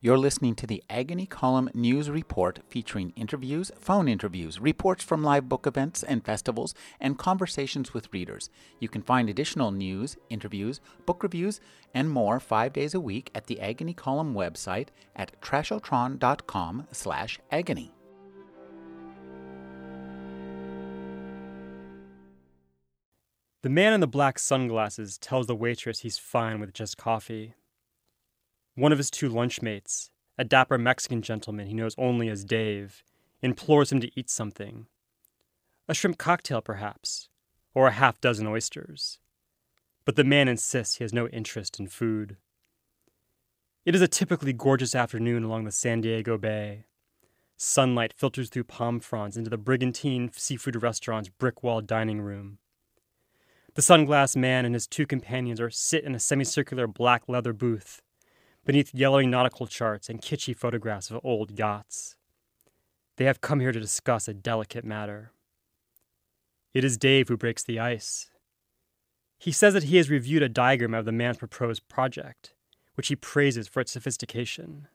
You're listening to the Agony Column News Report featuring interviews, phone interviews, reports from live book events and festivals, and conversations with readers. You can find additional news, interviews, book reviews, and more five days a week at the Agony Column website at trashotron.com slash agony. The man in the black sunglasses tells the waitress he's fine with just coffee. One of his two lunchmates, a dapper Mexican gentleman he knows only as Dave, implores him to eat something. A shrimp cocktail, perhaps, or a half dozen oysters. But the man insists he has no interest in food. It is a typically gorgeous afternoon along the San Diego Bay. Sunlight filters through palm fronds into the Brigantine Seafood Restaurant's brick walled dining room. The sunglass man and his two companions are sit in a semicircular black leather booth beneath yellowing nautical charts and kitschy photographs of old yachts. They have come here to discuss a delicate matter. It is Dave who breaks the ice. He says that he has reviewed a diagram of the man's proposed project, which he praises for its sophistication.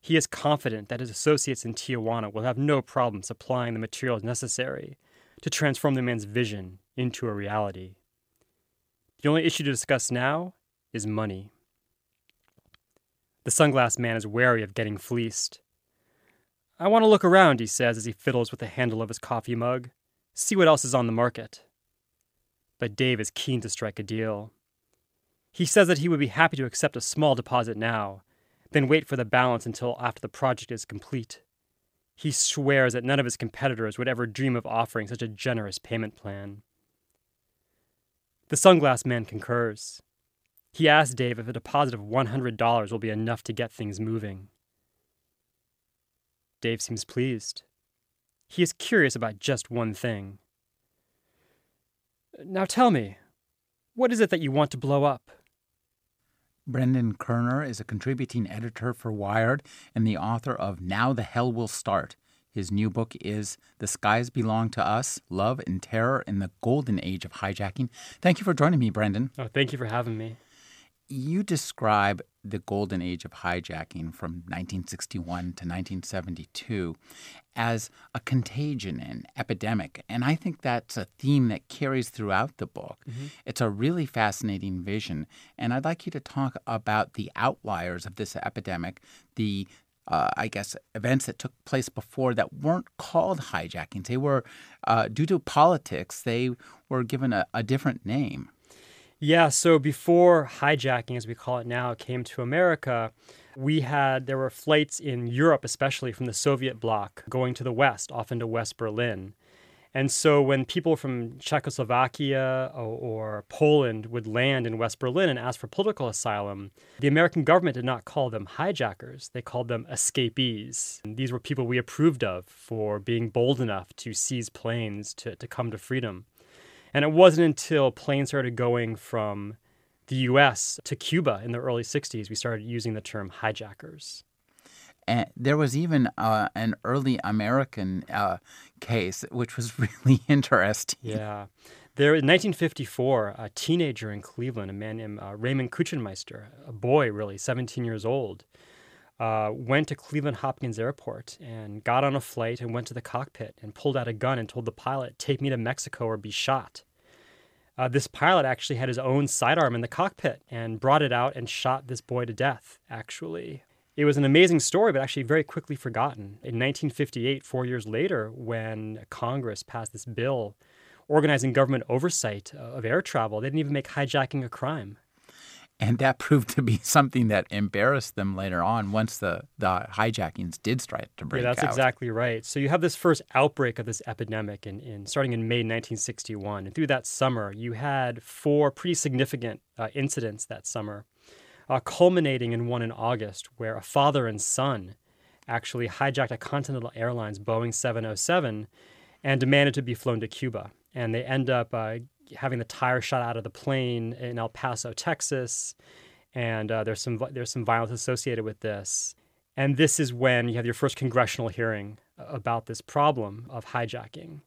He is confident that his associates in Tijuana will have no problem supplying the materials necessary to transform the man's vision into a reality. The only issue to discuss now is money. The sunglass man is wary of getting fleeced. I want to look around, he says as he fiddles with the handle of his coffee mug, see what else is on the market. But Dave is keen to strike a deal. He says that he would be happy to accept a small deposit now, then wait for the balance until after the project is complete. He swears that none of his competitors would ever dream of offering such a generous payment plan. The sunglass man concurs. He asked Dave if a deposit of $100 will be enough to get things moving. Dave seems pleased. He is curious about just one thing. Now tell me, what is it that you want to blow up? Brendan Koerner is a contributing editor for Wired and the author of Now the Hell Will Start. His new book is The Skies Belong to Us Love and Terror in the Golden Age of Hijacking. Thank you for joining me, Brendan. Oh, thank you for having me you describe the golden age of hijacking from 1961 to 1972 as a contagion and epidemic. And I think that's a theme that carries throughout the book. Mm-hmm. It's a really fascinating vision. And I'd like you to talk about the outliers of this epidemic, the uh, I guess, events that took place before that weren't called hijackings. They were, uh, due to politics, they were given a, a different name. Yeah, so before hijacking, as we call it now, came to America, we had there were flights in Europe, especially from the Soviet bloc, going to the west, often to West Berlin. And so when people from Czechoslovakia or, or, Poland would land in West Berlin and ask for political asylum, the American government did not call them hijackers. They called them escapees. And these were people we approved of for being bold enough to seize planes to, to come to freedom. And it wasn't until planes started going from the US to Cuba in the early 60s we started using the term hijackers. And there was even uh, an early American uh, case, which was really interesting. Yeah. There, in 1954, a teenager in Cleveland, a man named uh, Raymond Kuchenmeister, a boy really, 17 years old, uh, went to Cleveland Hopkins Airport and got on a flight and went to the cockpit and pulled out a gun and told the pilot, Take me to Mexico or be shot. Uh, this pilot actually had his own sidearm in the cockpit and brought it out and shot this boy to death, actually. It was an amazing story, but actually very quickly forgotten. In 1958, four years later, when Congress passed this bill organizing government oversight of air travel, they didn't even make hijacking a crime and that proved to be something that embarrassed them later on once the, the hijackings did start to break yeah, that's out. exactly right. So you have this first outbreak of this epidemic in, in starting in May 1961. And through that summer, you had four pretty significant uh, incidents that summer, uh, culminating in one in August where a father and son actually hijacked a Continental Airlines Boeing 707 and demanded to be flown to Cuba. And they end up uh, having the tire shot out of the plane in El Paso, Texas, and uh, there's some there's some violence associated with this. And this is when you have your first congressional hearing about this problem of hijacking.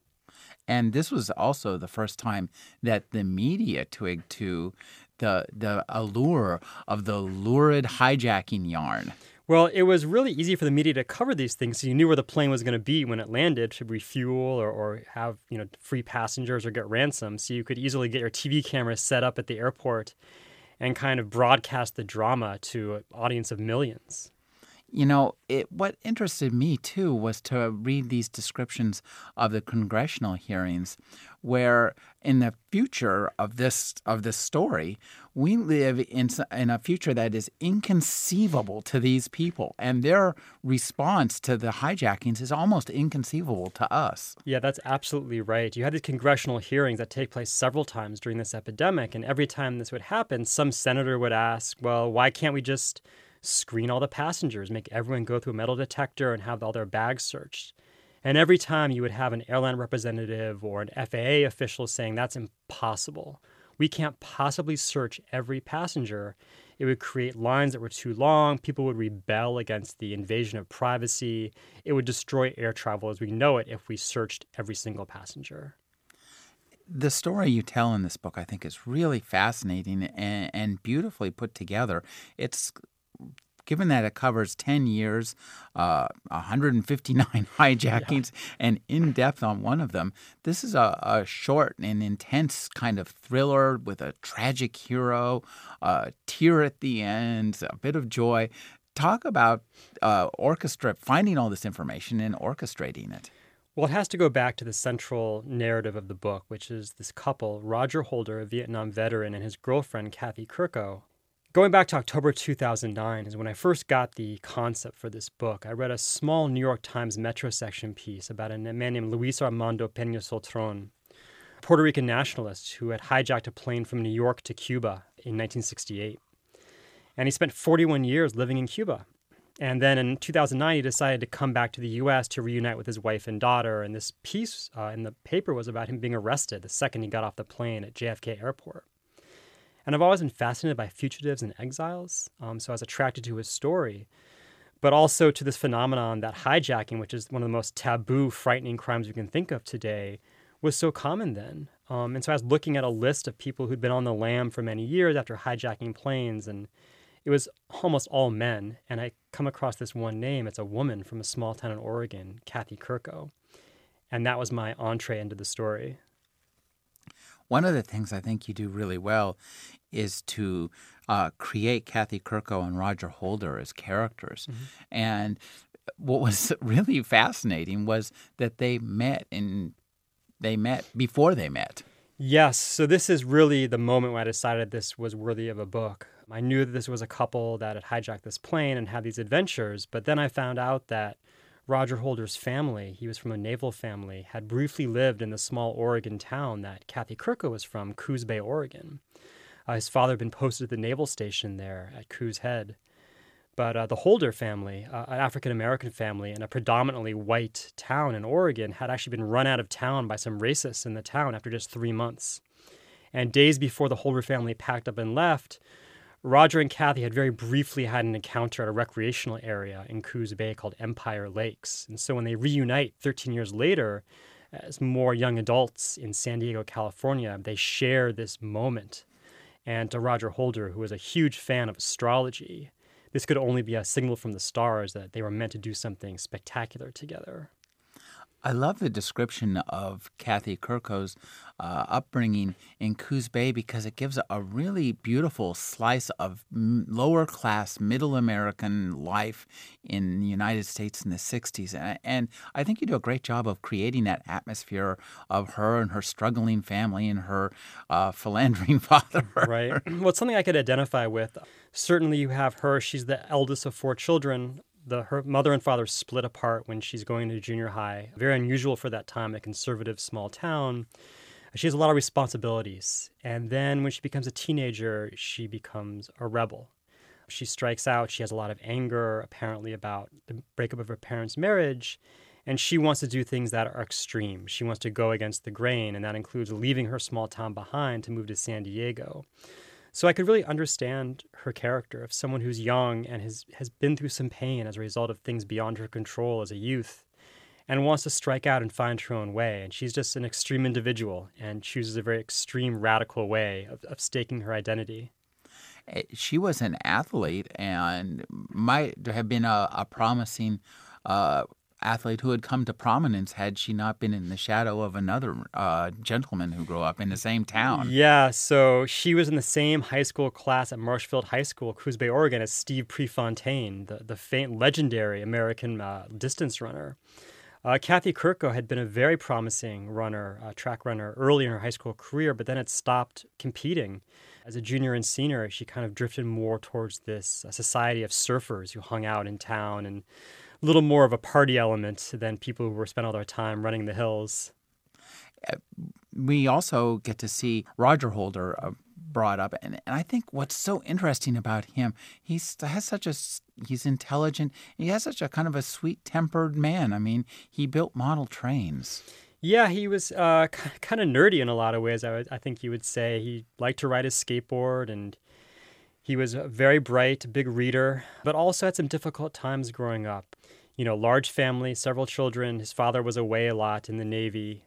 And this was also the first time that the media twigged to the the allure of the lurid hijacking yarn. Well, it was really easy for the media to cover these things so you knew where the plane was going to be when it landed to refuel or, or have you know free passengers or get ransom. So you could easily get your TV camera set up at the airport and kind of broadcast the drama to an audience of millions. You know, it, what interested me too was to read these descriptions of the congressional hearings, where in the future of this of this story, we live in in a future that is inconceivable to these people, and their response to the hijackings is almost inconceivable to us. Yeah, that's absolutely right. You had these congressional hearings that take place several times during this epidemic, and every time this would happen, some senator would ask, "Well, why can't we just?" Screen all the passengers, make everyone go through a metal detector, and have all their bags searched. And every time you would have an airline representative or an FAA official saying that's impossible. We can't possibly search every passenger. It would create lines that were too long. People would rebel against the invasion of privacy. It would destroy air travel as we know it if we searched every single passenger the story you tell in this book, I think, is really fascinating and, and, beautifully put together. It's given that it covers 10 years, uh, 159 hijackings, yeah. and in depth on one of them, this is a, a, short and intense kind of thriller with a tragic hero, a tear at the end, a bit of joy. Talk about uh, orchestra finding all this information and orchestrating it. Well, it has to go back to the central narrative of the book, which is this couple, Roger Holder, a Vietnam veteran, and his girlfriend, Kathy Kerkow, Going back to October 2009 is when I first got the concept for this book. I read a small New York Times Metro section piece about a man named Luis Armando Peña Soltren, a Puerto Rican nationalist who had hijacked a plane from New York to Cuba in 1968. And he spent 41 years living in Cuba. And then in 2009, he decided to come back to the U.S. to reunite with his wife and daughter. And this piece uh, in the paper was about him being arrested the second he got off the plane at JFK Airport. And I've always been fascinated by fugitives and exiles, um, so I was attracted to his story, but also to this phenomenon that hijacking, which is one of the most taboo, frightening crimes we can think of today, was so common then. Um, and so I was looking at a list of people who'd been on the lam for many years after hijacking planes, and it was almost all men. And I come across this one name. It's a woman from a small town in Oregon, Kathy Kerkow. And that was my entree into the story. One of the things I think you do really well is to uh, create Kathy Kerkow and Roger Holder as characters. Mm-hmm. And what was really fascinating was that they met in they met before they met. Yes, so this is really the moment when I decided this was worthy of a book. I knew that this was a couple that had hijacked this plane and had these adventures, but then I found out that Roger Holder's family, he was from a naval family, had briefly lived in the small Oregon town that Kathy Kerkow was from, Coos Bay, Oregon. Uh, his father had been posted at the naval station there at Coos Head. But uh, the Holder family, uh, an African American family in a predominantly white town in Oregon, had actually been run out of town by some racists in the town after just three months. And days before the Holder family packed up and left, Roger and Kathy had very briefly had an encounter at a recreational area in Coos Bay called Empire Lakes. And so when they reunite 13 years later, as more young adults in San Diego, California, they share this moment. And to Roger Holder, who was a huge fan of astrology, this could only be a signal from the stars that they were meant to do something spectacular together. I love the description of Kathy Kerkow's uh, upbringing in Coos Bay because it gives a really beautiful slice of lower class, middle American life in the United States in the 60s. And, and I think you do a great job of creating that atmosphere of her and her struggling family and her uh, philandering father. right. Well, it's something I could identify with. Certainly, you have her. She's the eldest of four children the her mother and father split apart when she's going to junior high. Very unusual for that time, a conservative small town. She has a lot of responsibilities. And then when she becomes a teenager, she becomes a rebel. She strikes out. She has a lot of anger, apparently, about the breakup of her parents' marriage. And she wants to do things that are extreme. She wants to go against the grain, and that includes leaving her small town behind to move to San Diego. So I could really understand her character of someone who's young and has, has been through some pain as a result of things beyond her control as a youth and wants to strike out and find her own way. And she's just an extreme individual and chooses a very extreme, radical way of, of staking her identity. eh, she was an athlete and might have been a, a promising uh, athlete who had come to prominence had she not been in the shadow of another uh, gentleman who grew up in the same town. Yeah, so she was in the same high school class at Marshfield High School, Coos Bay, Oregon, as Steve Prefontaine, the, the faint, legendary American uh, distance runner. Uh, Kathy Kerkow had been a very promising runner, uh, track runner, early in her high school career, but then had stopped competing. As a junior and senior, she kind of drifted more towards this uh, society of surfers who hung out in town and little more of a party element than people who were spent all their time running the hills. We also get to see Roger Holder uh, brought up, and, and I think what's so interesting about him, he's has such a he's intelligent. He has such a kind of a sweet tempered man. I mean, he built model trains. Yeah, he was uh, kind of nerdy in a lot of ways. I, would, I think you would say he liked to ride his skateboard and he was a very bright, big reader, but also had some difficult times growing up. You know, large family, several children. His father was away a lot in the Navy.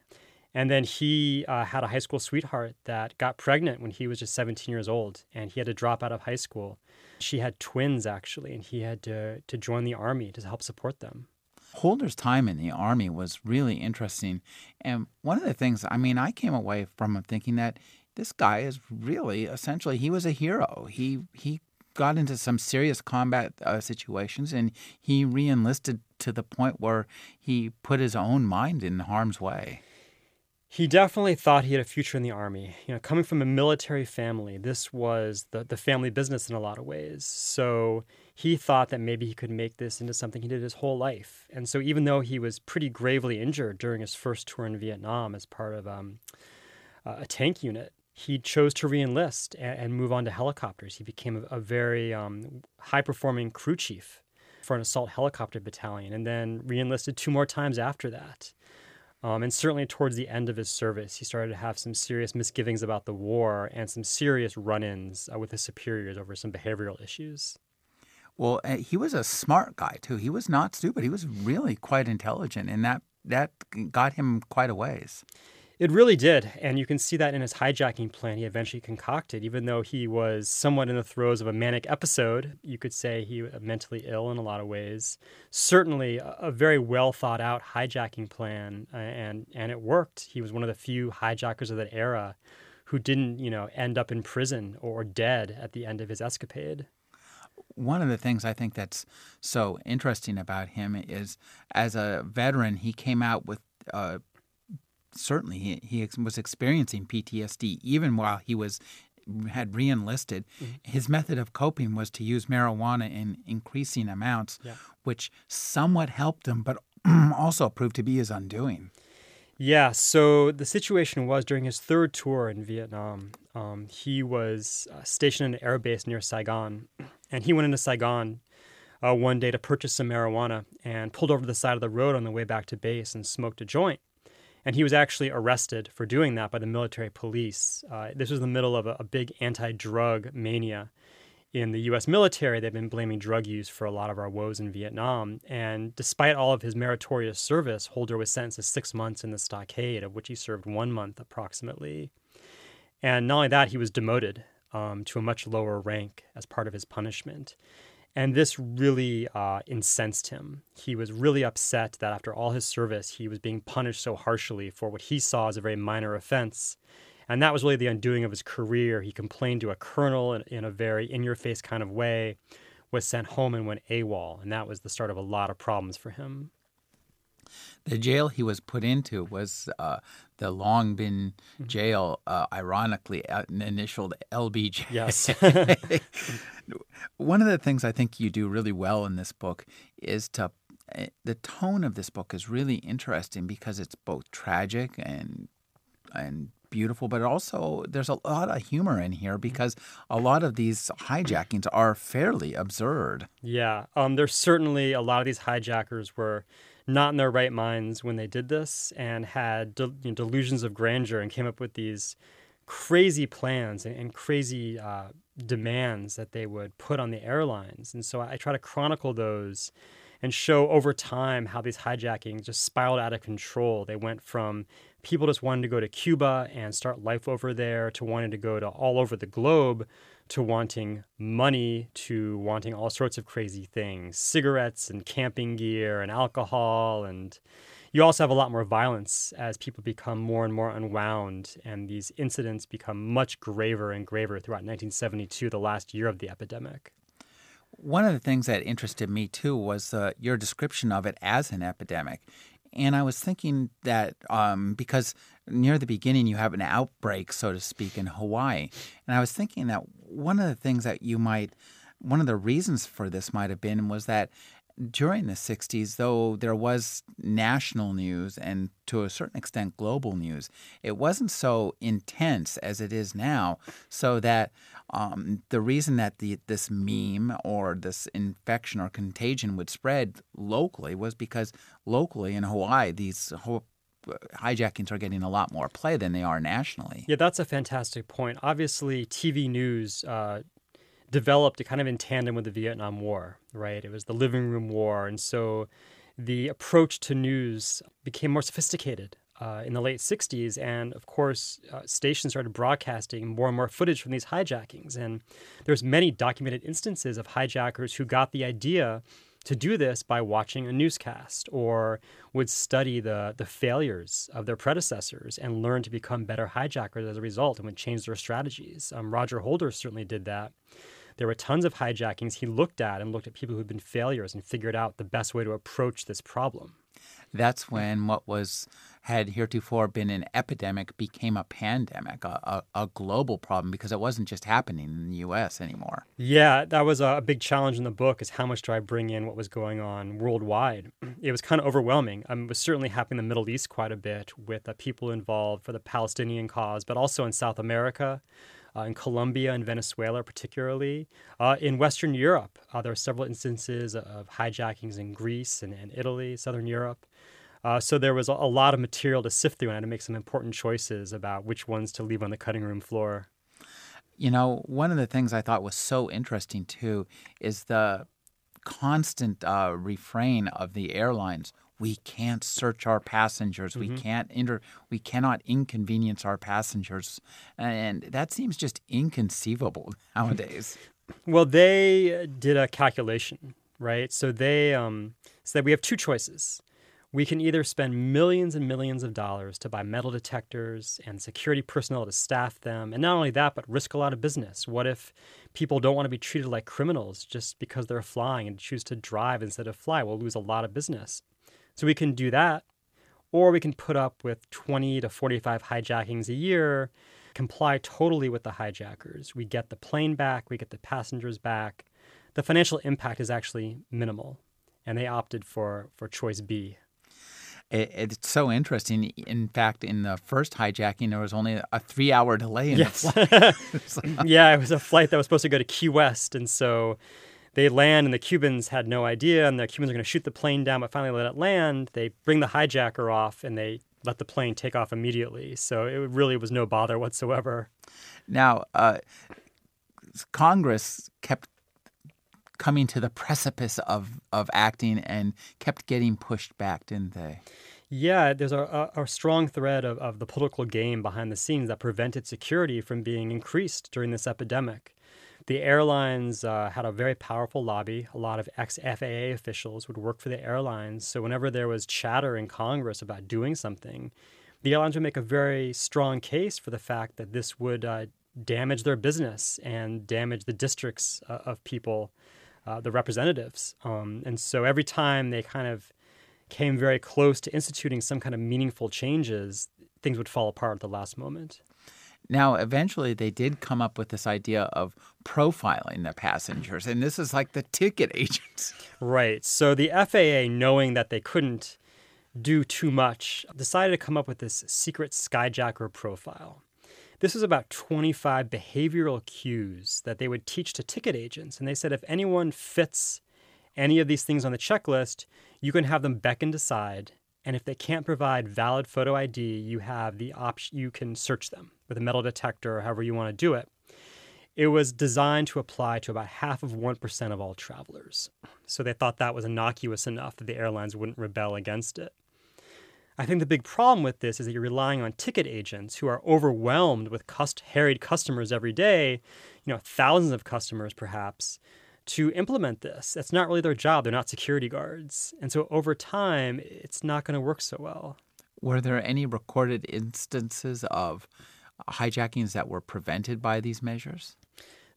And then he uh, had a high school sweetheart that got pregnant when he was just 17 years old, and he had to drop out of high school. She had twins, actually, and he had to, to join the army to help support them. Holder's time in the army was really interesting. And one of the things, I mean, I came away from thinking that this guy is really essentially he was a hero. He he got into some serious combat uh, situations and he reenlisted to the point where he put his own mind in harm's way. He definitely thought he had a future in the army. You know, coming from a military family, this was the, the family business in a lot of ways. So he thought that maybe he could make this into something he did his whole life. And so even though he was pretty gravely injured during his first tour in Vietnam as part of um, a tank unit, he chose to reenlist and, and move on to helicopters. He became a, a very um, high performing crew chief for an assault helicopter battalion and then reenlisted two more times after that. Um, and certainly towards the end of his service, he started to have some serious misgivings about the war and some serious run ins uh, with his superiors over some behavioral issues. Well, uh, he was a smart guy too. He was not stupid. He was really quite intelligent, and that that got him quite a ways. It really did. And you can see that in his hijacking plan he eventually concocted. Even though he was somewhat in the throes of a manic episode, you could say he was mentally ill in a lot of ways. Certainly a, very well thought out hijacking plan, uh, and, and it worked. He was one of the few hijackers of that era who didn't, you know, end up in prison or dead at the end of his escapade one of the things I think that's so interesting about him is, as a veteran, he came out with uh, certainly he, he was experiencing PTSD even while he was had reenlisted. Mm-hmm. His method of coping was to use marijuana in increasing amounts, yeah. which somewhat helped him, but also proved to be his undoing. Yeah, so the situation was during his third tour in Vietnam, um, he was uh, stationed in an air base near Saigon, and he went into Saigon uh, one day to purchase some marijuana and pulled over to the side of the road on the way back to base and smoked a joint. And he was actually arrested for doing that by the military police. Uh, this was the middle of a, a big anti drug mania in the US military. They've been blaming drug use for a lot of our woes in Vietnam. And despite all of his meritorious service, Holder was sentenced to six months in the stockade, of which he served one month approximately. And not only that, he was demoted um, to a much lower rank as part of his punishment. And this really uh, incensed him. He was really upset that after all his service, he was being punished so harshly for what he saw as a very minor offense. And that was really the undoing of his career. He complained to a colonel in, in a very in your face kind of way, was sent home and went AWOL. And that was the start of a lot of problems for him. The jail he was put into was uh, the Long Binh mm-hmm. jail, uh, ironically uh, initialed LBJ. Yes. One of the things I think you do really well in this book is to eh, the tone of this book is really interesting because it's both tragic and and beautiful, but also there's a lot of humor in here because a lot of these hijackings are fairly absurd. Yeah, um, there's certainly a lot of these hijackers were not in their right minds when they did this and had de- you know, delusions of grandeur and came up with these crazy plans and, and crazy uh, demands that they would put on the airlines. And so I try to chronicle those and show over time how these hijackings just spiraled out of control. They went from people just wanting to go to Cuba and start life over there to wanting to go to all over the globe to wanting money to wanting all sorts of crazy things cigarettes and camping gear and alcohol and you also have a lot more violence as people become more and more unwound, and these incidents become much graver and graver throughout 1972, the last year of the epidemic. One of the things that interested me too was uh, your description of it as an epidemic. And I was thinking that um, because near the beginning you have an outbreak, so to speak, in Hawaii. And I was thinking that one of the things that you might, one of the reasons for this might have been was that during the 60s, though there was national news and to a certain extent global news, it wasn't so intense as it is now. So that um, the reason that the, this meme or this infection or contagion would spread locally was because locally in Hawaii, these hijackings are getting a lot more play than they are nationally. Yeah, that's a fantastic point. Obviously, TV news uh, developed kind of in tandem with the Vietnam War, right? It was the living room war. And so the approach to news became more sophisticated uh, in the late 60s. And of course, uh, stations started broadcasting more and more footage from these hijackings. And there's many documented instances of hijackers who got the idea to do this by watching a newscast or would study the, the failures of their predecessors and learn to become better hijackers as a result and would change their strategies. Um, Roger Holder certainly did that. There were tons of hijackings he looked at and looked at people who'd been failures and figured out the best way to approach this problem. That's when what was had heretofore been an epidemic became a pandemic, a, a, a, global problem, because it wasn't just happening in the U.S. anymore. Yeah, that was a big challenge in the book. Is how much do I bring in what was going on worldwide? It was kind of overwhelming. Um, it was certainly happening in the Middle East quite a bit with uh, people involved for the Palestinian cause, but also in South America uh, in Colombia and Venezuela, particularly. Uh, in Western Europe, uh, there are several instances of hijackings in Greece and, and Italy, Southern Europe. Uh, so there was a, a lot of material to sift through, and I had to make some important choices about which ones to leave on the cutting room floor. You know, one of the things I thought was so interesting too is the constant uh, refrain of the airlines we can't search our passengers. Mm-hmm. We can't inter, we cannot inconvenience our passengers, and that seems just inconceivable nowadays. well, they did a calculation, right? So they um, said we have two choices. We can either spend millions and millions of dollars to buy metal detectors and security personnel to staff them, and not only that, but risk a lot of business. What if people don't want to be treated like criminals just because they're flying and choose to drive instead of fly? We'll lose a lot of business. So we can do that, or we can put up with 20 to 45 hijackings a year, comply totally with the hijackers. We get the plane back, we get the passengers back. The financial impact is actually minimal, and they opted for, for choice B. it's so interesting. In fact, in the first hijacking, there was only a three-hour delay in yes. the flight. yeah, it was a flight that was supposed to go to Key West, and so they land, and the Cubans had no idea, and the Cubans are going to shoot the plane down, but finally let it land. They bring the hijacker off, and they let the plane take off immediately. So it really was no bother whatsoever. Now, uh, Congress kept coming to the precipice of, of acting and kept getting pushed back, didn't they? Yeah, there's a, a, a, strong thread of, of the political game behind the scenes that prevented security from being increased during this epidemic. The airlines uh, had a very powerful lobby. A lot of ex FAA officials would work for the airlines. So, whenever there was chatter in Congress about doing something, the airlines would make a very strong case for the fact that this would uh, damage their business and damage the districts uh, of people, uh, the representatives. Um, and so, every time they kind of came very close to instituting some kind of meaningful changes, things would fall apart at the last moment. Now, eventually, they did come up with this idea of profiling the passengers, and this is like the ticket agents. Right. So the FAA, knowing that they couldn't do too much, decided to come up with this secret skyjacker profile. This was about 25 behavioral cues that they would teach to ticket agents. And they said if anyone fits any of these things on the checklist, you can have them beckoned aside and if they can't provide valid photo ID, you have the option you can search them with a metal detector or however you want to do it. it was designed to apply to about half of 1% of all travelers. So they thought that was innocuous enough that the airlines wouldn't rebel against it. I think the big problem with this is that you're relying on ticket agents who are overwhelmed with cust- harried customers every day, you know, thousands of customers perhaps, to implement this. That's not really their job. They're not security guards. And so over time, it's not going to work so well. Were there any recorded instances of hijackings that were prevented by these measures?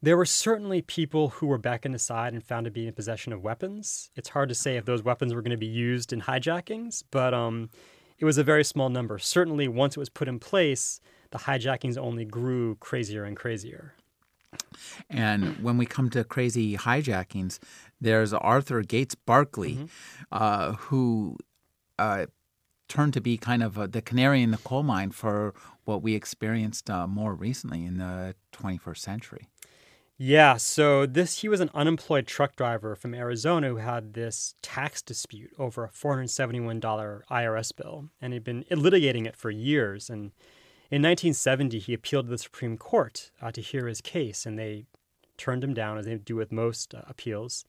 There were certainly people who were beckoned aside and found to be in possession of weapons. It's hard to say if those weapons were going to be used in hijackings, but um, it was a very small number. Certainly, once it was put in place, the hijackings only grew crazier and crazier. And when we come to crazy hijackings, there's Arthur Gates Barkley, mm-hmm. uh, who uh, turned to be kind of a, the canary in the coal mine for what we experienced uh, more recently in the 21st century. Yeah, so this he was an unemployed truck driver from Arizona who had this tax dispute over a $471 IRS bill, and he'd been litigating it for years. And in 1970, he appealed to the Supreme Court uh, to hear his case, and they turned him down, as they do with most uh, appeals.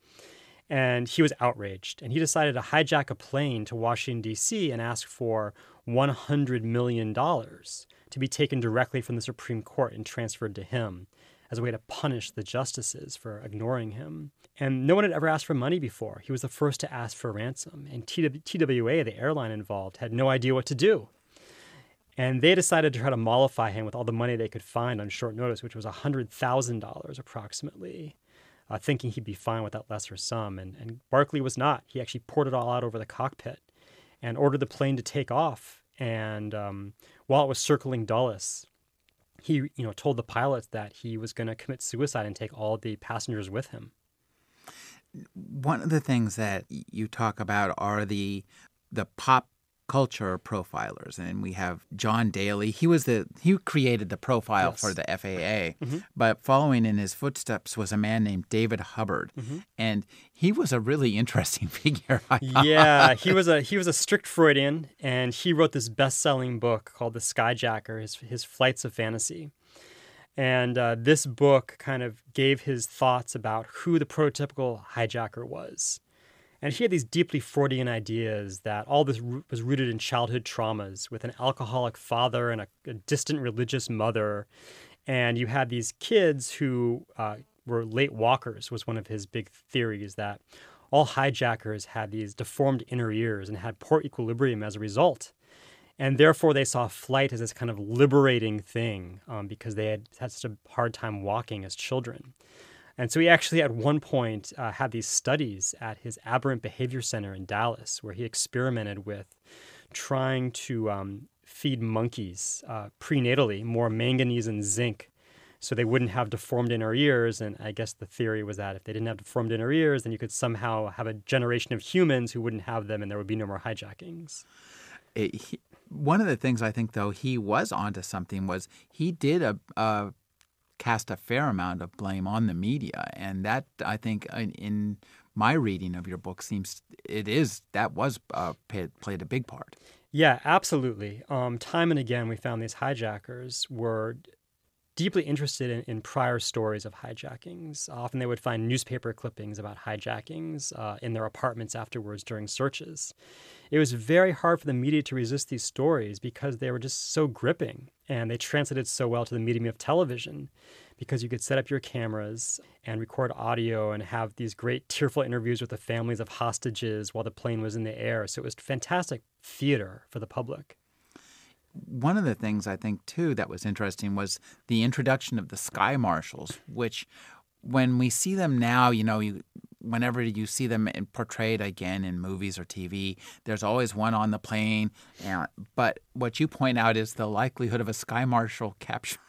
And he was outraged, and he decided to hijack a plane to Washington, D.C., and ask for $100 million to be taken directly from the Supreme Court and transferred to him as a way to punish the justices for ignoring him. And no one had ever asked for money before. He was the first to ask for ransom. And TWA, the airline involved, had no idea what to do. And they decided to try to mollify him with all the money they could find on short notice, which was $100,000 approximately, uh, thinking he'd be fine with that lesser sum. And, and Barkley was not. He actually poured it all out over the cockpit and ordered the plane to take off. And um, while it was circling Dulles, he you know told the pilots that he was going to commit suicide and take all the passengers with him. One of the things that you talk about are the the pop culture profilers and we have John Dailey he was the he created the profile yes. for the FAA mm-hmm. but following in his footsteps was a man named David Hubbard mm-hmm. and he was a really interesting figure yeah he was a he was a strict Freudian and he wrote this best-selling book called The Skyjacker his his flights of fantasy and uh, this book kind of gave his thoughts about who the prototypical hijacker was and she had these deeply Freudian ideas that all this was rooted in childhood traumas with an alcoholic father and a, a distant religious mother. And you had these kids who uh, were late walkers, was one of his big theories that all hijackers had these deformed inner ears and had poor equilibrium as a result. And therefore, they saw flight as this kind of liberating thing um, because they had had such a hard time walking as children. And so he actually, at one point, uh, had these studies at his Aberrant Behavior Center in Dallas, where he experimented with trying to um, feed monkeys uh, prenatally more manganese and zinc so they wouldn't have deformed inner ears. And I guess the theory was that if they didn't have deformed inner ears, then you could somehow have a generation of humans who wouldn't have them and there would be no more hijackings. It, he, one of the things I think, though, he was onto something was he did a, a cast a fair amount of blame on the media, and that I think in, in my reading of your book seems it is that was uh, played, played a big part. Yeah, absolutely. Um, time and again, we found these hijackers were deeply interested in, in, prior stories of hijackings. Often they would find newspaper clippings about hijackings uh, in their apartments afterwards during searches. It was very hard for the media to resist these stories because they were just so gripping and they translated so well to the medium of television because you could set up your cameras and record audio and have these great tearful interviews with the families of hostages while the plane was in the air. So it was fantastic theater for the public one of the things I think too that was interesting was the introduction of the sky marshals, which when we see them now, you know, you, whenever you see them portrayed again in movies or TV, there's always one on the plane. But what you point out is the likelihood of a sky marshal capturing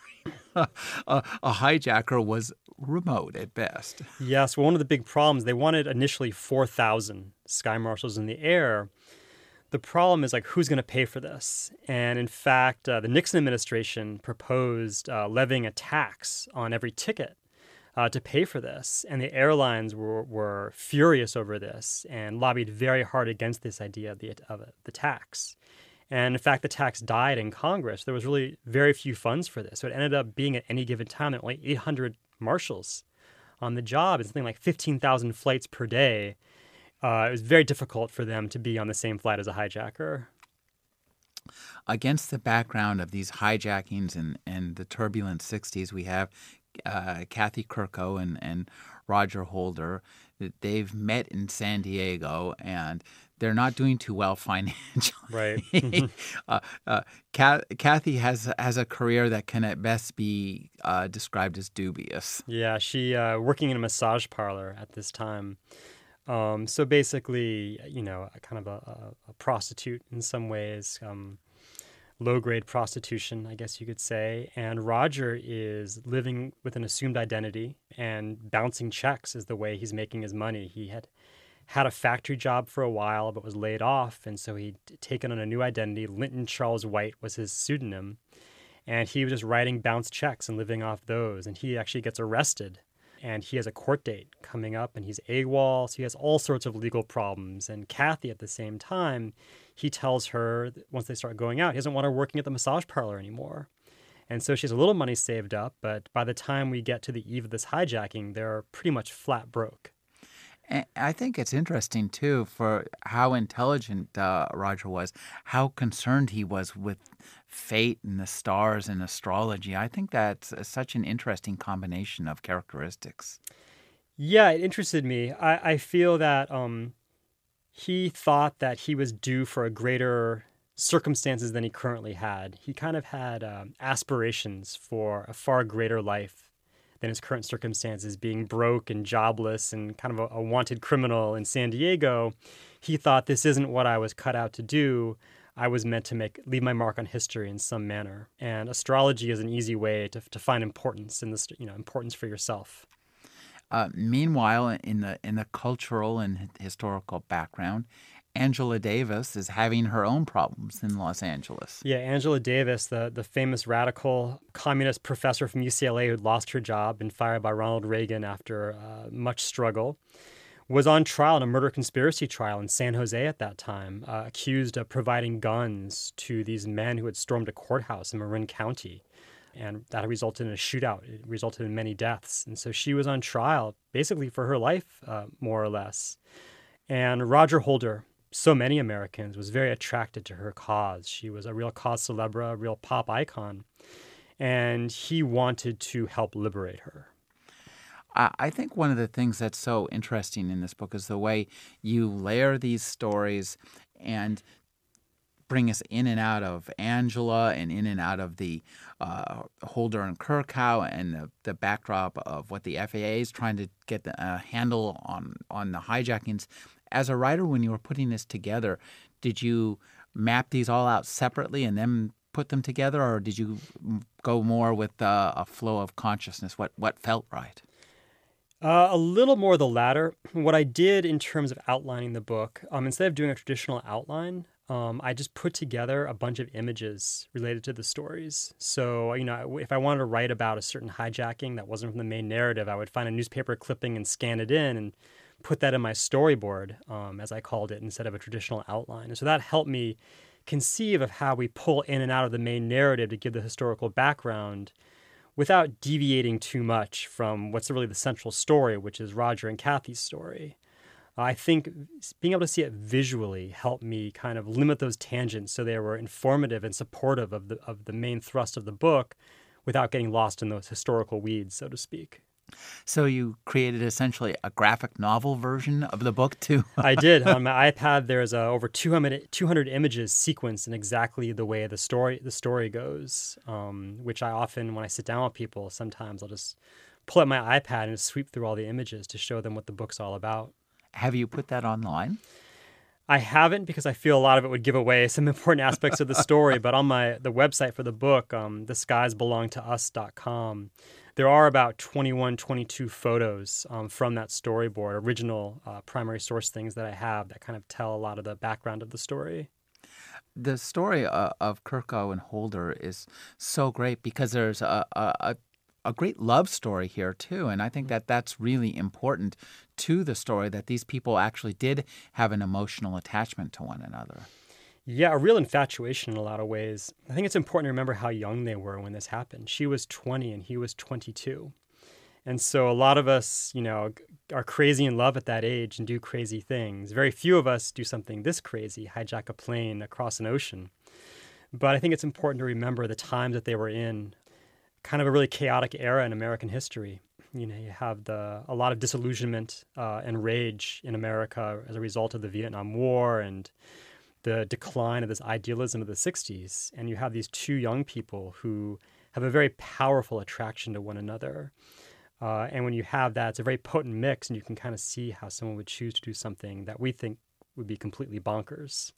a, a hijacker was remote at best. Yes, well, one of the big problems they wanted initially 4,000 sky marshals in the air the problem is like who's going to pay for this and in fact uh, the nixon administration proposed uh, levying a tax on every ticket uh, to pay for this and the airlines were, were furious over this and lobbied very hard against this idea of the, of the tax And in fact, the tax died in Congress. There was really very few funds for this. So it ended up being at any given time only 800 marshals on the job and something like 15,000 flights per day. Uh, it was very difficult for them to be on the same flight as a hijacker. Against the background of these hijackings and, and the turbulent 60s, we have uh, Kathy Kerkow and, and Roger Holder. They've met in San Diego and they're not doing too well financially. Right. uh, uh, Kathy has has a career that can at best be uh, described as dubious. Yeah, she uh, working in a massage parlor at this time. Um, so basically, you know, kind of a, a prostitute in some ways. Um, low grade prostitution, I guess you could say. And Roger is living with an assumed identity and bouncing checks is the way he's making his money. He had had a factory job for a while but was laid off, and so he'd taken on a new identity. Linton Charles White was his pseudonym. And he was just writing bounce checks and living off those. And he actually gets arrested and he has a court date coming up and he's AWOL. So he has all sorts of legal problems. And Kathy, at the same time, he tells her once they start going out, he doesn't want her working at the massage parlor anymore. And so she has a little money saved up, but by the time we get to the eve of this hijacking, they're pretty much flat broke. And I think it's interesting too for how intelligent uh, Roger was, how concerned he was with fate and the stars and astrology. I think that's such an interesting combination of characteristics. Yeah, it interested me. I, I feel that um, he thought that he was due for a greater circumstances than he currently had. He kind of had um, aspirations for a far greater life than his current circumstances, being broke and jobless and kind of a, a wanted criminal in San Diego. He thought this isn't what I was cut out to do. I was meant to make leave my mark on history in some manner, and astrology is an easy way to, to find importance in this, you know, importance for yourself. Uh, meanwhile, in the in the cultural and historical background, Angela Davis is having her own problems in Los Angeles. Yeah, Angela Davis, the, the famous radical communist professor from UCLA who lost her job and fired by Ronald Reagan after uh, much struggle, was on trial in a murder conspiracy trial in San Jose at that time, uh, accused of providing guns to these men who had stormed a courthouse in Marin County and that resulted in a shootout. It resulted in many deaths. And so she was on trial basically for her life, uh, more or less. And Roger Holder, so many Americans, was very attracted to her cause. She was a real cause celebre, a real pop icon. And he wanted to help liberate her. I think one of the things that's so interesting in this book is the way you layer these stories and bring us in and out of Angela and in and out of the uh, Holder and Kerkow and the, the backdrop of what the FAA is trying to get a uh, handle on on the hijackings. As a writer, when you were putting this together, did you map these all out separately and then put them together, or did you go more with uh, a flow of consciousness? What what felt right? Uh, a little more the latter. What I did in terms of outlining the book, um, instead of doing a traditional outline, um, I just put together a bunch of images related to the stories. So, you know, if I wanted to write about a certain hijacking that wasn't from the main narrative, I would find a newspaper clipping and scan it in and put that in my storyboard, um, as I called it, instead of a traditional outline. And so that helped me conceive of how we pull in and out of the main narrative to give the historical background without deviating too much from what's really the central story, which is Roger and Kathy's story. I think being able to see it visually helped me kind of limit those tangents so they were informative and supportive of the of the main thrust of the book without getting lost in those historical weeds, so to speak. So you created essentially a graphic novel version of the book too. I did. On my iPad, there's uh, over 200, 200, images sequenced in exactly the way the story the story goes. Um, which I often, when I sit down with people, sometimes I'll just pull out my iPad and sweep through all the images to show them what the book's all about. Have you put that online? I haven't because I feel a lot of it would give away some important aspects of the story. but on my the website for the book, um, the skies belong to us.com, there are about 21, 22 photos um, from that storyboard, original uh, primary source things that I have that kind of tell a lot of the background of the story. The story uh, of Kerkow and Holder is so great because there's a, a, a a great love story here too and i think that that's really important to the story that these people actually did have an emotional attachment to one another Yeah, a real infatuation in a lot of ways. I think it's important to remember how young they were when this happened. She was 20 and he was 22. And so a lot of us, you know, are crazy in love at that age and do crazy things. Very few of us do something this crazy, hijack a plane across an ocean. But I think it's important to remember the times that they were in, kind of a really chaotic era in American history. You know, you have the a lot of disillusionment uh, and rage in America as a result of the Vietnam War and the decline of this idealism of the 60s. And you have these two young people who have a very powerful attraction to one another. Uh, and when you have that, it's a very potent mix, and you can kind of see how someone would choose to do something that we think would be completely bonkers.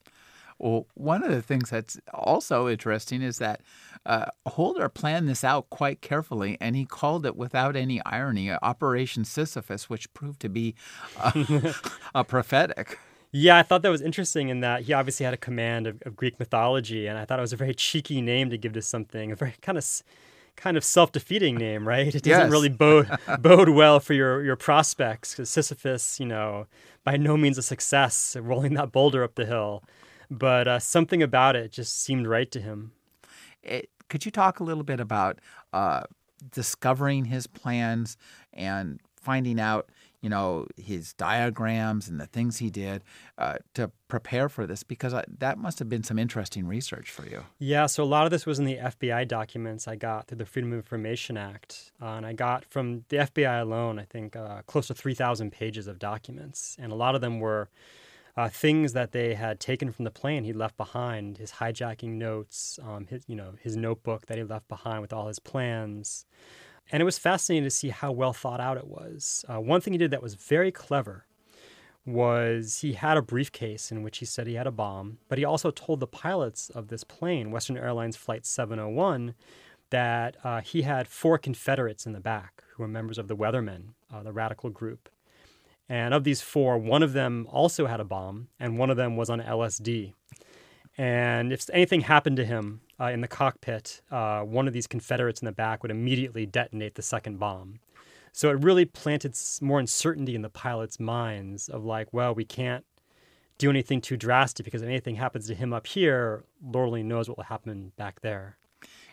Well, one of the things that's also interesting is that uh, Holder planned this out quite carefully, and he called it, without any irony, Operation Sisyphus, which proved to be uh, a prophetic. Yeah, I thought that was interesting in that he obviously had a command of, of, Greek mythology, and I thought it was a very cheeky name to give to something, a very kind of kind of self-defeating name, right? It doesn't yes. really bode bode well for your your prospects because Sisyphus, you know, by no means a success rolling that boulder up the hill, but uh, something about it just seemed right to him. It, could you talk a little bit about uh, discovering his plans and finding out? you know, his diagrams and the things he did uh, to prepare for this? Because I, that must have been some interesting research for you. Yeah, so a lot of this was in the FBI documents I got through the Freedom of Information Act. Uh, and I got from the FBI alone, I think, uh, close to 3,000 pages of documents. And a lot of them were. Uh, things that they had taken from the plane he left behind, his hijacking notes, um, his you know his notebook that he left behind with all his plans, and it was fascinating to see how well thought out it was. Uh, one thing he did that was very clever was he had a briefcase in which he said he had a bomb, but he also told the pilots of this plane, Western Airlines Flight 701, that uh, he had four Confederates in the back who were members of the Weathermen, uh, the radical group. And of these four, one of them also had a bomb, and one of them was on LSD. And if anything happened to him uh, in the cockpit, uh, one of these Confederates in the back would immediately detonate the second bomb. So it really planted more uncertainty in the pilots' minds of like, well, we can't do anything too drastic because if anything happens to him up here, Lord only knows what will happen back there.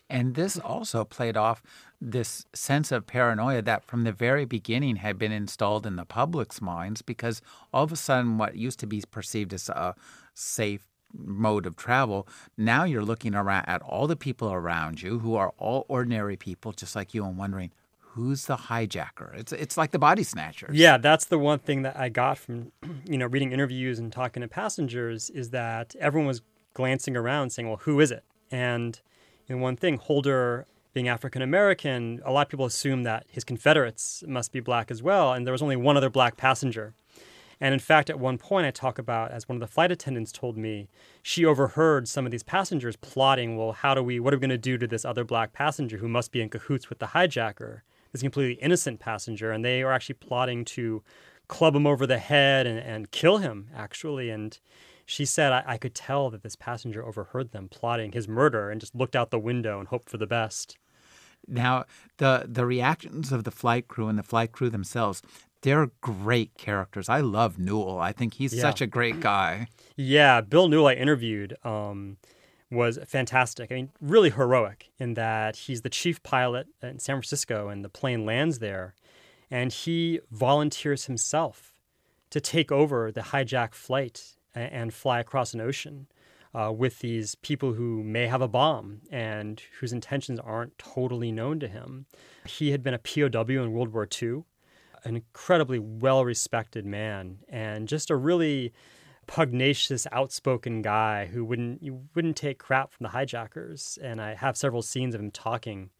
And this also played off this sense of paranoia that from the very beginning had been installed in the public's minds because all of a sudden what used to be perceived as a safe mode of travel, now you're looking around at all the people around you who are all ordinary people just like you and wondering who's the hijacker. It's it's like the body snatchers. Yeah, that's the one thing that I got from you know reading interviews and talking to passengers is that everyone was glancing around saying, "Well, who is it?" And know, one thing, Holder being African American, a lot of people assume that his Confederates must be black as well, and there was only one other black passenger. And in fact, at one point, I talk about, as one of the flight attendants told me, she overheard some of these passengers plotting, well, how do we, what are we going to do to this other black passenger who must be in cahoots with the hijacker, this completely innocent passenger? And they are actually plotting to club him over the head and, and kill him, actually. And she said, I, I could tell that this passenger overheard them plotting his murder and just looked out the window and hoped for the best. Now, the the reactions of the flight crew and the flight crew themselves, they're great characters. I love Newell. I think he's yeah. such a great guy. Yeah, Bill Newell I interviewed um, was fantastic. I mean, really heroic in that he's the chief pilot in San Francisco and the plane lands there, and he volunteers himself to take over the hijack flight and, fly across an ocean. Uh, with these people who may have a bomb and whose intentions aren't totally known to him. He had been a POW in World War II an incredibly well respected man and just a really pugnacious, outspoken guy who wouldn't you wouldn't take crap from the hijackers. And I have several scenes of him talking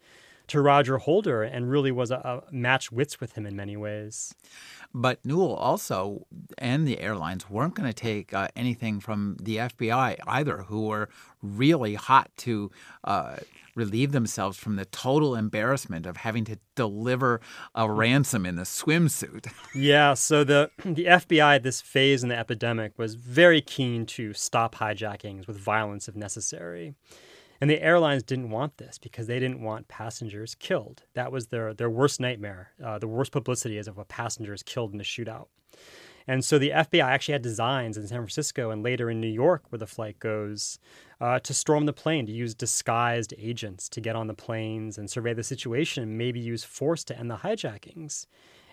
to Roger Holder and really was a, a match wits with him in many ways. But Newell also and the airlines weren't going to take uh, anything from the FBI either, who were really hot to uh, relieve themselves from the total embarrassment of having to deliver a ransom in a swimsuit. yeah, so the the FBI at this phase in the epidemic was very keen to stop hijackings with violence if necessary. And the airlines didn't want this because they didn't want passengers killed. That was their, their worst nightmare. Uh, the worst publicity is if a passenger is killed in a shootout. And so the FBI actually had designs in San Francisco and later in New York, where the flight goes, uh, to storm the plane, to use disguised agents to get on the planes and survey the situation, and maybe use force to end the hijackings.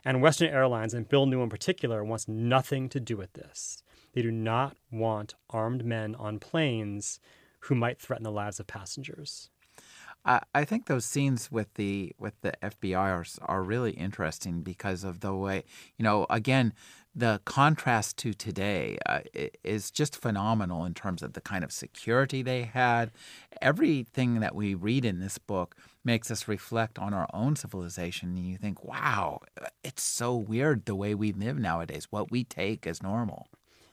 And Western Airlines, and Bill New in particular, wants nothing to do with this. They do not want armed men on planes who might threaten the lives of passengers. I, I think those scenes with the with the FBI are are really interesting because of the way you know again the contrast to today uh, is just phenomenal in terms of the kind of security they had. Everything that we read in this book makes us reflect on our own civilization, and you think, "Wow, it's so weird the way we live nowadays. What we take as normal."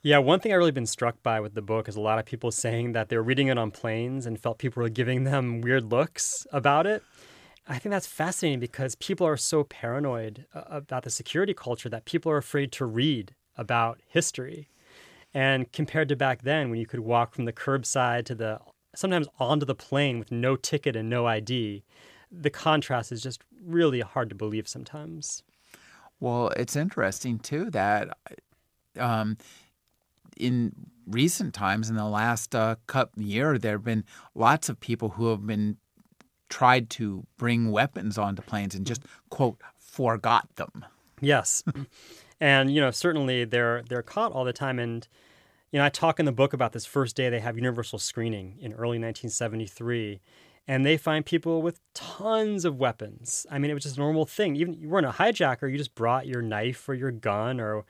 Yeah, one thing I've really been struck by with the book is a lot of people saying that they were reading it on planes and felt people were giving them weird looks about it. I think that's fascinating because people are so paranoid uh, about the security culture that people are afraid to read about history. And compared to back then, when you could walk from the curbside to the sometimes onto the plane with no ticket and no ID, the contrast is just really hard to believe sometimes. Well, it's interesting too that um, in recent times, in the last uh, year, there have been lots of people who have been tried to bring weapons onto planes and just quote forgot them. Yes, and you know certainly they're they're caught all the time. And you know I talk in the book about this first day they have universal screening in early 1973. And they find people with tons of weapons. I mean, it was just a normal thing. Even you weren't a hijacker; you just brought your knife or your gun or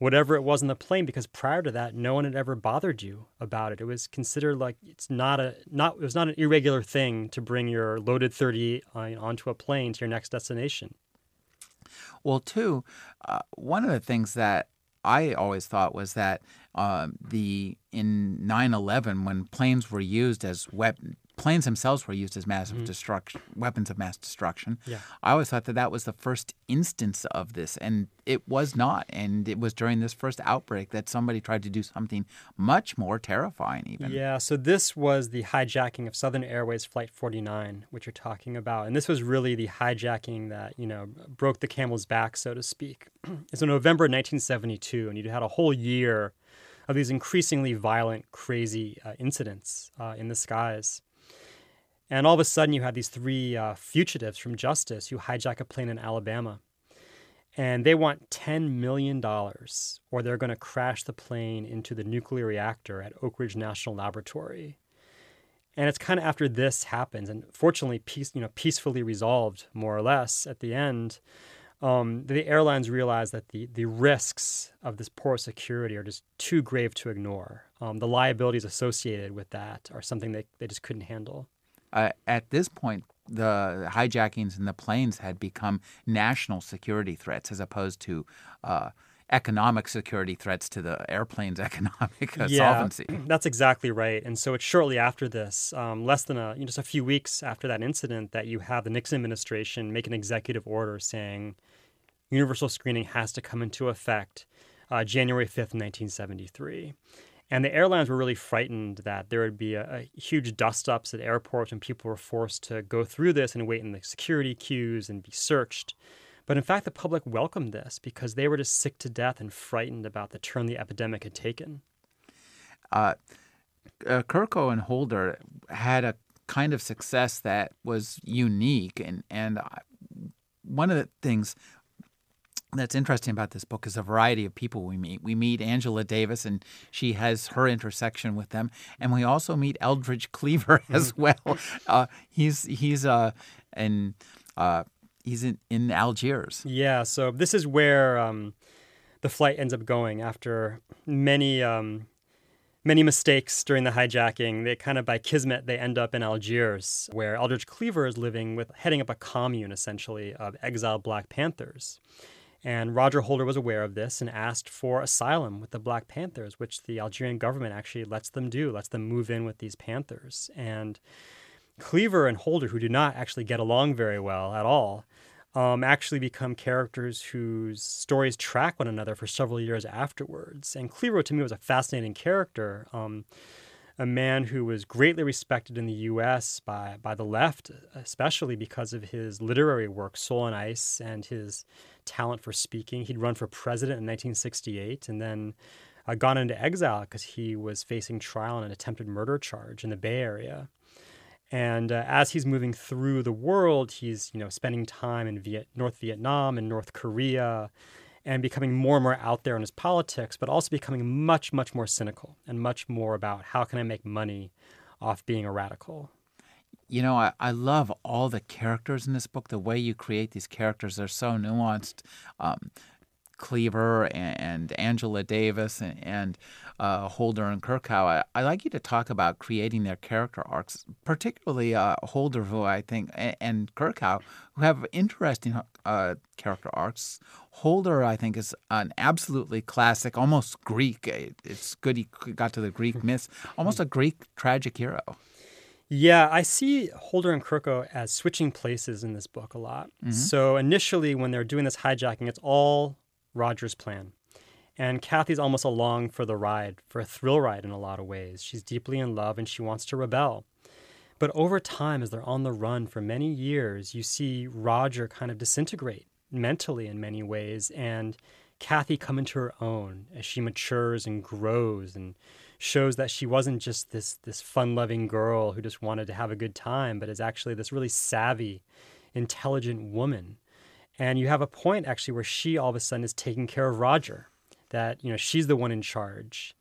whatever it was in the plane because prior to that no one had ever bothered you about it. It was considered like it's not a not it was not an irregular thing to bring your loaded 30 onto a plane to your next destination. Well too uh, one of the things that I always thought was that uh, the in 9/11 when planes were used as weapon planes themselves were used as massive mm-hmm. destruction weapons of mass destruction. Yeah. I always thought that that was the first instance of this, and it was not. And it was during this first outbreak that somebody tried to do something much more terrifying, even. Yeah. So this was the hijacking of Southern Airways Flight 49, which you're talking about, and this was really the hijacking that you know broke the camel's back, so to speak. it's in November 1972, and you had a whole year of these increasingly violent, crazy uh, incidents uh, in the skies. And all of a sudden, you have these three uh, fugitives from justice who hijack a plane in Alabama. And they want $10 million, or they're going to crash the plane into the nuclear reactor at Oak Ridge National Laboratory. And it's kind of after this happens, and fortunately, peace, you know, peacefully resolved more or less at the end. Um, the airlines realize that the, the risks of this poor security are just too grave to ignore. Um, the liabilities associated with that are something they, they just couldn't handle uh, at this point, the hijackings and the planes had become national security threats as opposed to uh, economic security threats to the airplane's economic yeah, solvency. That's exactly right. And so it's shortly after this, um, less than a, you know, just a few weeks after that incident, that you have the Nixon administration make an executive order saying universal screening has to come into effect uh, January 5th, 1973. And the airlines were really frightened that there would be a, a, huge dust ups at airports and people were forced to go through this and wait in the security queues and be searched. But in fact, the public welcomed this because they were just sick to death and frightened about the turn the epidemic had taken. Uh, uh, Kerkow and Holder had a kind of success that was unique, and and one of the things that's interesting about this book is a variety of people we meet. We meet Angela Davis, and she has her intersection with them, and we also meet Eldridge Cleaver as mm-hmm. well. Uh, he's he's uh, in uh, he's in, in Algiers. Yeah, so this is where um, the flight ends up going after many um, many mistakes during the hijacking. They kind of by kismet they end up in Algiers, where Eldridge Cleaver is living with heading up a commune essentially of exiled Black Panthers. And Roger Holder was aware of this and asked for asylum with the Black Panthers, which the Algerian government actually lets them do, lets them move in with these Panthers. And Cleaver and Holder, who do not actually get along very well at all, um, actually become characters whose stories track one another for several years afterwards. And Cleaver, to me, was a fascinating character. Um, a man who was greatly respected in the U.S. by by the left, especially because of his literary work, Soul on Ice, and his talent for speaking. He'd run for president in 1968, and then uh, gone into exile because he was facing trial on an attempted murder charge in the Bay Area. And uh, as he's moving through the world, he's you know spending time in Viet- North Vietnam and North Korea, and becoming more and more out there in his politics, but also becoming much much more cynical and much more about how can I make money off being a radical. You know, I, I love all the characters in this book. The way you create these characters, they're so nuanced. Um, Cleaver and, and Angela Davis and, and uh, Holder and Kerkow. I, I like you to talk about creating their character arcs, particularly uh, Holder, who I think, and, and Kerkow, who have interesting uh, character arcs. Holder, I think, is an absolutely classic, almost Greek. It's good he got to the Greek myths, almost a Greek tragic hero. Yeah, I see Holder and Kerkow as switching places in this book a lot. Mm-hmm. So initially, when they're doing this hijacking, it's all Roger's plan. And Cathy's almost along for the ride, for a thrill ride in a lot of ways. She's deeply in love and she wants to rebel. But over time, as they're on the run for many years, you see Roger kind of disintegrate mentally in many ways, and Cathy come into her own as she matures and grows and shows that she wasn't just this this fun-loving girl who just wanted to have a good time, but is actually this really savvy, intelligent woman and you have a point actually where she all of a sudden is taking care of Roger, that you know she's the one in charge,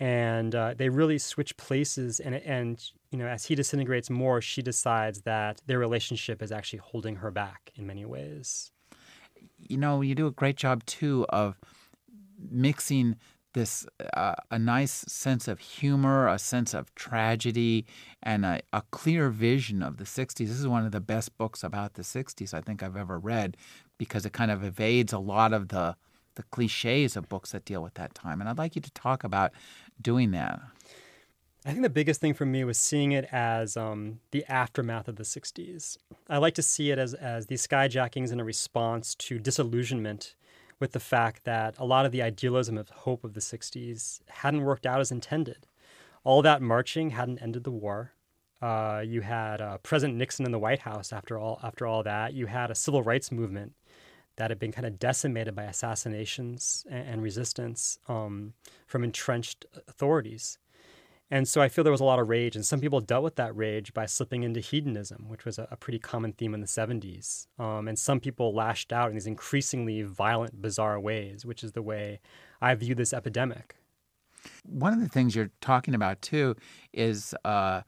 and uh, they really switch places. And and you know as he disintegrates more, she decides that their relationship is actually holding her back in many ways. You know, you do a great job too of mixing this uh, a nice sense of humor, a sense of tragedy, and a, a, clear vision of the 60s. This is one of the best books about the 60s I think I've ever read because it kind of evades a lot of the the cliches of books that deal with that time. And I'd like you to talk about doing that. I think the biggest thing for me was seeing it as um, the aftermath of the 60s. I like to see it as, as these skyjackings in a response to disillusionment with the fact that a lot of the idealism of hope of the 60s hadn't worked out as intended. All that marching hadn't ended the war. Uh, you had uh, President Nixon in the White House after all. After all that, you had a civil rights movement that had been kind of decimated by assassinations and, and resistance um, from entrenched authorities. And so I feel there was a lot of rage, and some people dealt with that rage by slipping into hedonism, which was a, a pretty common theme in the 70s. Um, and some people lashed out in these increasingly violent, bizarre ways, which is the way I view this epidemic. One of the things you're talking about, too, is. Uh,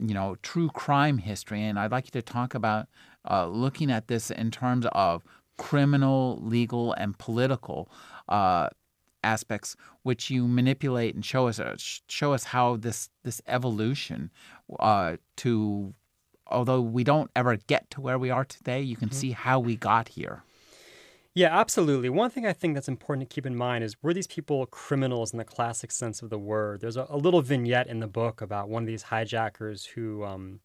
you know, true crime history, and I'd like you to talk about uh, looking at this in terms of criminal, legal, and political uh, aspects which you manipulate and show us uh, show us how this this evolution uh, to although we don't ever get to where we are today you can mm-hmm. see how we got here. Yeah absolutely. One thing i think that's important to keep in mind is were these people criminals in the classic sense of the word. There's a, a little vignette in the book about one of these hijackers who um,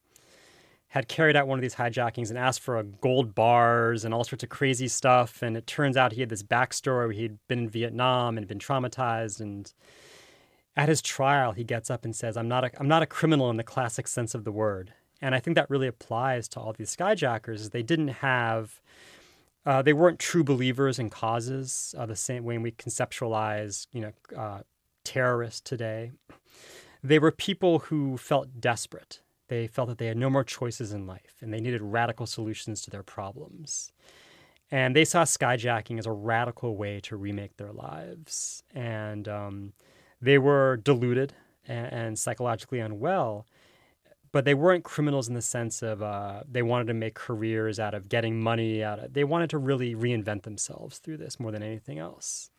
had carried out one of these hijackings and asked for gold bars and all sorts of crazy stuff. And it turns out he had this backstory where he'd been in Vietnam and been traumatized. And at his trial, he gets up and says, "I'm not a I'm not a criminal in the classic sense of the word." And I think that really applies to all these skyjackers. Is they didn't have uh, they weren't true believers in causes uh, the same way we conceptualize, you know, uh, terrorists today. They were people who felt desperate they felt that they had no more choices in life and they needed radical solutions to their problems. And they saw skyjacking as a radical way to remake their lives. And um, they were deluded and, and, psychologically unwell, but they weren't criminals in the sense of uh, they wanted to make careers out of getting money out of. They wanted to really reinvent themselves through this more than anything else.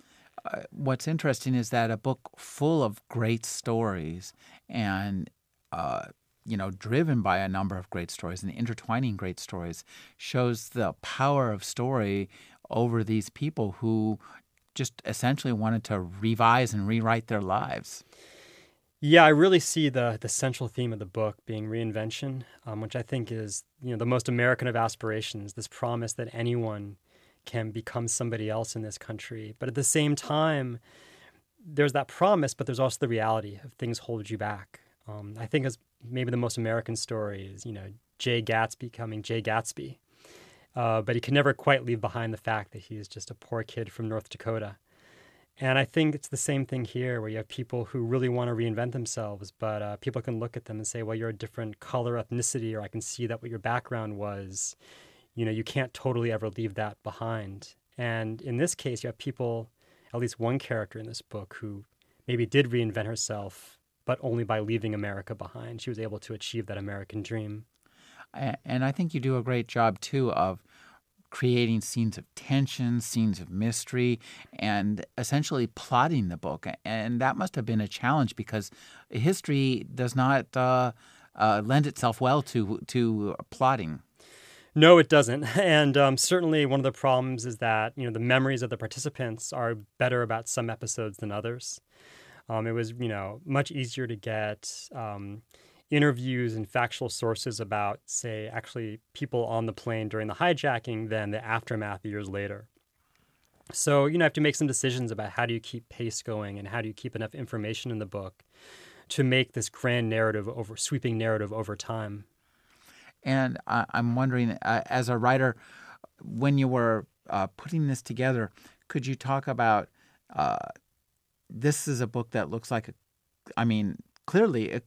Uh, what's interesting is that a book full of great stories and uh, you know, driven by a number of great stories and intertwining great stories, shows the power of story over these people who just essentially wanted to revise and rewrite their lives. Yeah, I really see the the central theme of the book being reinvention, um, which I think is you know the most American of aspirations. This promise that anyone can become somebody else in this country, but at the same time, there's that promise, but there's also the reality of things hold you back. Um, I think as maybe the most American story is, you know, Jay Gatsby becoming Jay Gatsby. Uh, but he can never quite leave behind the fact that he's just a poor kid from North Dakota. And I think it's the same thing here, where you have people who really want to reinvent themselves, but uh, people can look at them and say, well, you're a different color, ethnicity, or I can see that what your background was. You know, you can't totally ever leave that behind. And in this case, you have people, at least one character in this book, who maybe did reinvent herself, but only by leaving America behind. She was able to achieve that American dream. And I think you do a great job, too, of creating scenes of tension, scenes of mystery, and essentially plotting the book. And that must have been a challenge because history does not uh, uh, lend itself well to to plotting. No, it doesn't. And um, certainly, one of the problems is that you know the memories of the participants are better about some episodes than others. Um, it was you know much easier to get. Um, interviews and factual sources about, say, actually people on the plane during the hijacking than the aftermath years later. So, you know, I have to make some decisions about how do you keep pace going and how do you keep enough information in the book to make this grand narrative over sweeping narrative over time. And I'm wondering, uh, as a writer, when you were uh, putting this together, could you talk about uh, this is a book that looks like, a, I mean, clearly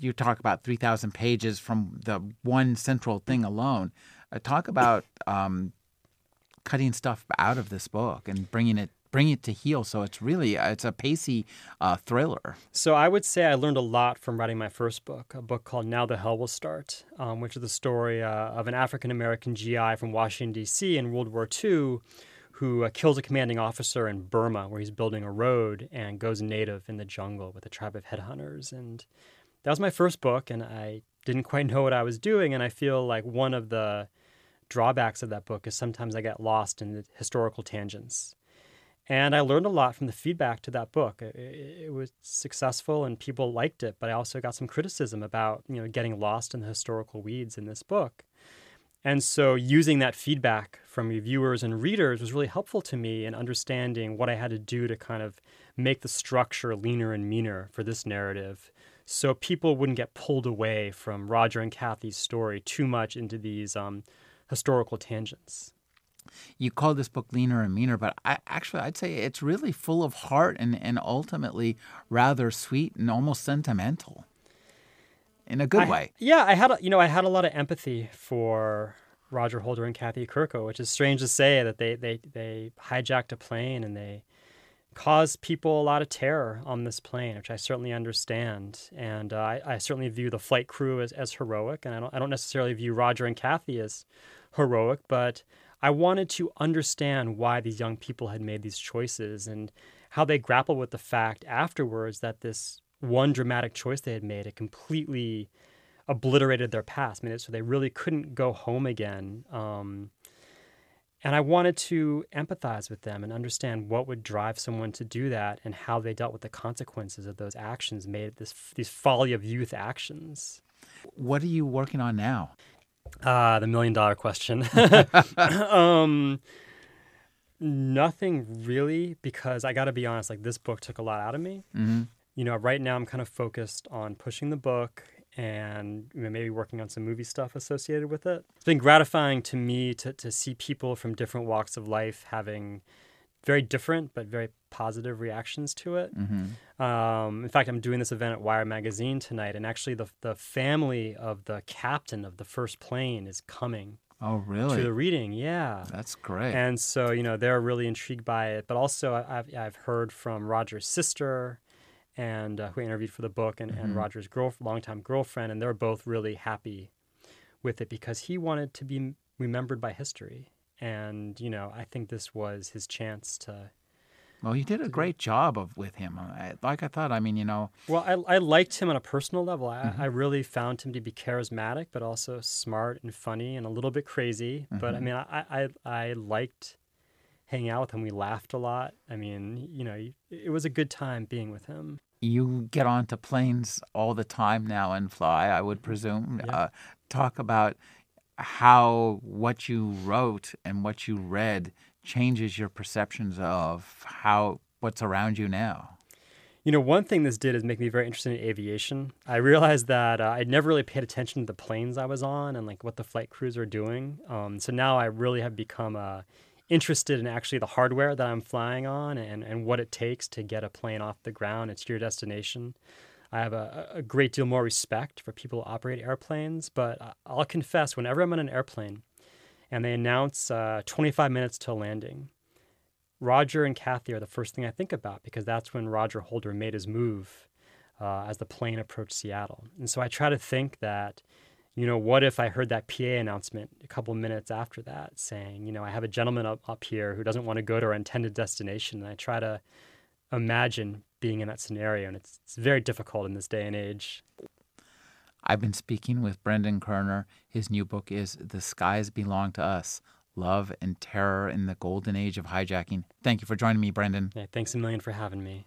you talk about 3,000 pages from the one central thing alone. Uh, talk about um, cutting stuff out of this book and bringing it bring it to heel. So it's really uh, it's a pacey uh, thriller. So I would say I learned a lot from writing my first book, a book called Now the Hell Will Start, um, which is the story uh, of an African American GI from Washington D.C. in World War II. Who uh, kills a commanding officer in Burma, where he's building a road and goes native in the jungle with a tribe of headhunters. And that was my first book, and I didn't quite know what I was doing. And I feel like one of the drawbacks of that book is sometimes I get lost in the historical tangents. And I learned a lot from the feedback to that book. It, it, was successful and people liked it, but I also got some criticism about you know getting lost in the historical weeds in this book. And so using that feedback from reviewers and readers was really helpful to me in understanding what I had to do to kind of make the structure leaner and meaner for this narrative so people wouldn't get pulled away from Roger and Cathy's story too much into these um, historical tangents. You call this book leaner and meaner, but I, actually, I'd say it's really full of heart and, and ultimately rather sweet and almost sentimental in a good I, way. Yeah, I had a, you know I had a lot of empathy for Roger Holder and Cathy Kerkow, which is strange to say that they they they hijacked a plane and they caused people a lot of terror on this plane, which I certainly understand. And uh, I, I, certainly view the flight crew as, as heroic. And I don't, I don't necessarily view Roger and Cathy as heroic, but I wanted to understand why these young people had made these choices and how they grapple with the fact afterwards that this one dramatic choice they had made it completely obliterated their past. I mean, so they really couldn't go home again. Um, and I wanted to empathize with them and understand what would drive someone to do that and how they dealt with the consequences of those actions made this these folly of youth actions. What are you working on now? Ah, uh, the million dollar question. um, nothing really, because I got to be honest. Like this book took a lot out of me. Mm-hmm. You know, right now I'm kind of focused on pushing the book and you know, maybe working on some movie stuff associated with it. It's been gratifying to me to, to see people from different walks of life having very different but very positive reactions to it. Mm-hmm. Um, in fact, I'm doing this event at Wired Magazine tonight, and actually, the the family of the captain of the first plane is coming. Oh, really? To the reading, yeah. That's great. And so, you know, they're really intrigued by it. But also, I've I've heard from Roger's sister and uh, who I interviewed for the book, and, mm-hmm. and Roger's girl, longtime girlfriend, and they're both really happy with it because he wanted to be remembered by history, and you know, I think this was his chance to. Well, you did a great job of with him. I, like I thought. I mean, you know. Well, I, I liked him on a personal level. I, mm-hmm. I really found him to be charismatic, but also smart and funny and a little bit crazy. Mm-hmm. But I mm-hmm. mean, I, I I liked hanging out with him. We laughed a lot. I mean, you know, it was a good time being with him you get onto planes all the time now and fly, I would presume. Yeah. Uh, talk about how what you wrote and what you read changes your perceptions of how what's around you now. You know, one thing this did is make me very interested in aviation. I realized that uh, I'd never really paid attention to the planes I was on and like what the flight crews are doing. Um, so now I really have become uh, interested in actually the hardware that I'm flying on and, and what it takes to get a plane off the ground and to your destination. I have a, a great deal more respect for people who operate airplanes, but I'll confess, whenever I'm on an airplane and they announce uh, 25 minutes till landing, Roger and Cathy are the first thing I think about because that's when Roger Holder made his move uh, as the plane approached Seattle. And so I try to think that, you know, what if I heard that PA announcement a couple minutes after that saying, you know, I have a gentleman up, up here who doesn't want to go to our intended destination. And I try to imagine being in that scenario. And it's, it's very difficult in this day and age. I've been speaking with Brendan Koerner. His new book is The Skies Belong to Us love and terror in the golden age of hijacking. Thank you for joining me, Brendan. Yeah, thanks a million for having me.